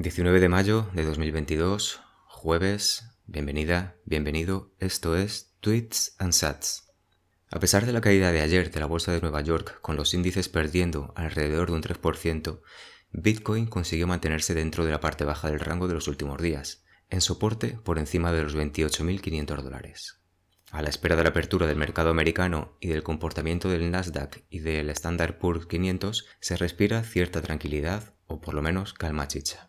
19 de mayo de 2022, jueves, bienvenida, bienvenido, esto es Tweets and Sats. A pesar de la caída de ayer de la bolsa de Nueva York, con los índices perdiendo alrededor de un 3%, Bitcoin consiguió mantenerse dentro de la parte baja del rango de los últimos días, en soporte por encima de los 28.500 dólares. A la espera de la apertura del mercado americano y del comportamiento del Nasdaq y del Standard Poor's 500, se respira cierta tranquilidad o por lo menos calma chicha.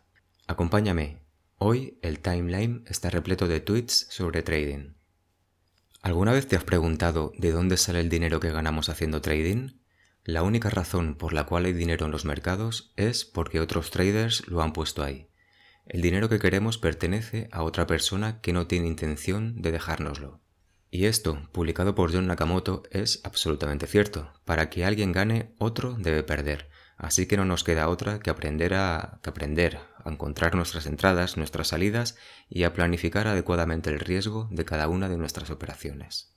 Acompáñame. Hoy el timeline está repleto de tweets sobre trading. ¿Alguna vez te has preguntado de dónde sale el dinero que ganamos haciendo trading? La única razón por la cual hay dinero en los mercados es porque otros traders lo han puesto ahí. El dinero que queremos pertenece a otra persona que no tiene intención de dejárnoslo. Y esto, publicado por John Nakamoto, es absolutamente cierto. Para que alguien gane, otro debe perder. Así que no nos queda otra que aprender a, aprender a encontrar nuestras entradas, nuestras salidas y a planificar adecuadamente el riesgo de cada una de nuestras operaciones.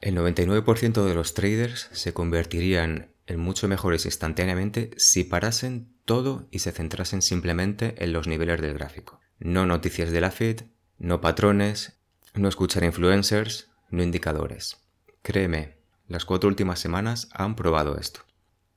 El 99% de los traders se convertirían en mucho mejores instantáneamente si parasen todo y se centrasen simplemente en los niveles del gráfico. No noticias de la Fed, no patrones, no escuchar influencers, no indicadores. Créeme, las cuatro últimas semanas han probado esto.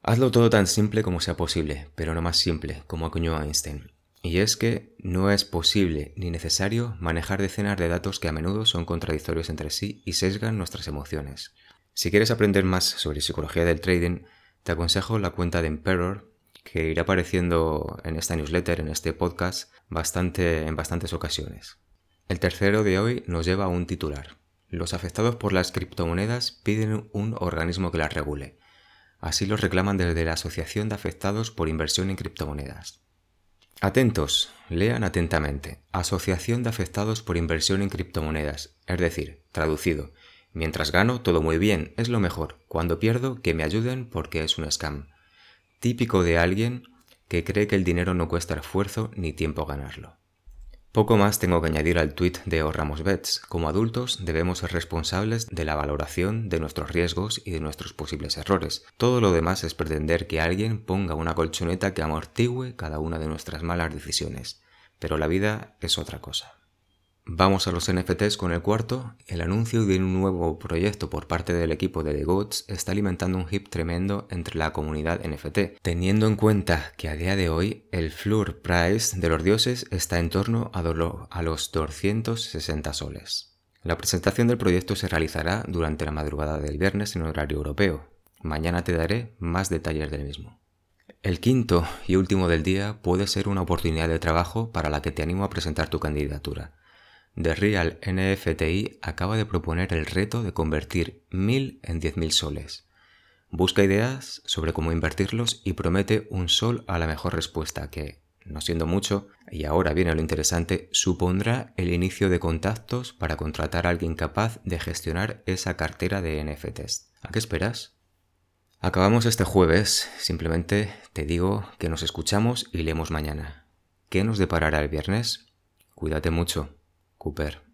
Hazlo todo tan simple como sea posible, pero no más simple, como acuñó Einstein. Y es que no es posible ni necesario manejar decenas de datos que a menudo son contradictorios entre sí y sesgan nuestras emociones. Si quieres aprender más sobre psicología del trading, te aconsejo la cuenta de Emperor, que irá apareciendo en esta newsletter, en este podcast, bastante, en bastantes ocasiones. El tercero de hoy nos lleva a un titular. Los afectados por las criptomonedas piden un organismo que las regule. Así lo reclaman desde la Asociación de Afectados por Inversión en Criptomonedas. Atentos, lean atentamente. Asociación de Afectados por Inversión en Criptomonedas, es decir, traducido. Mientras gano, todo muy bien, es lo mejor. Cuando pierdo, que me ayuden porque es un scam. Típico de alguien que cree que el dinero no cuesta esfuerzo ni tiempo ganarlo. Poco más tengo que añadir al tuit de Ramos Bets. Como adultos debemos ser responsables de la valoración de nuestros riesgos y de nuestros posibles errores. Todo lo demás es pretender que alguien ponga una colchoneta que amortigüe cada una de nuestras malas decisiones. Pero la vida es otra cosa. Vamos a los NFTs con el cuarto. El anuncio de un nuevo proyecto por parte del equipo de The Goats está alimentando un hip tremendo entre la comunidad NFT, teniendo en cuenta que a día de hoy el floor price de los dioses está en torno a, a los 260 soles. La presentación del proyecto se realizará durante la madrugada del viernes en horario europeo. Mañana te daré más detalles del mismo. El quinto y último del día puede ser una oportunidad de trabajo para la que te animo a presentar tu candidatura. The Real NFTI acaba de proponer el reto de convertir 1000 en 10.000 soles. Busca ideas sobre cómo invertirlos y promete un sol a la mejor respuesta que, no siendo mucho, y ahora viene lo interesante, supondrá el inicio de contactos para contratar a alguien capaz de gestionar esa cartera de NFTs. ¿A qué esperas? Acabamos este jueves, simplemente te digo que nos escuchamos y leemos mañana. ¿Qué nos deparará el viernes? Cuídate mucho. Cooper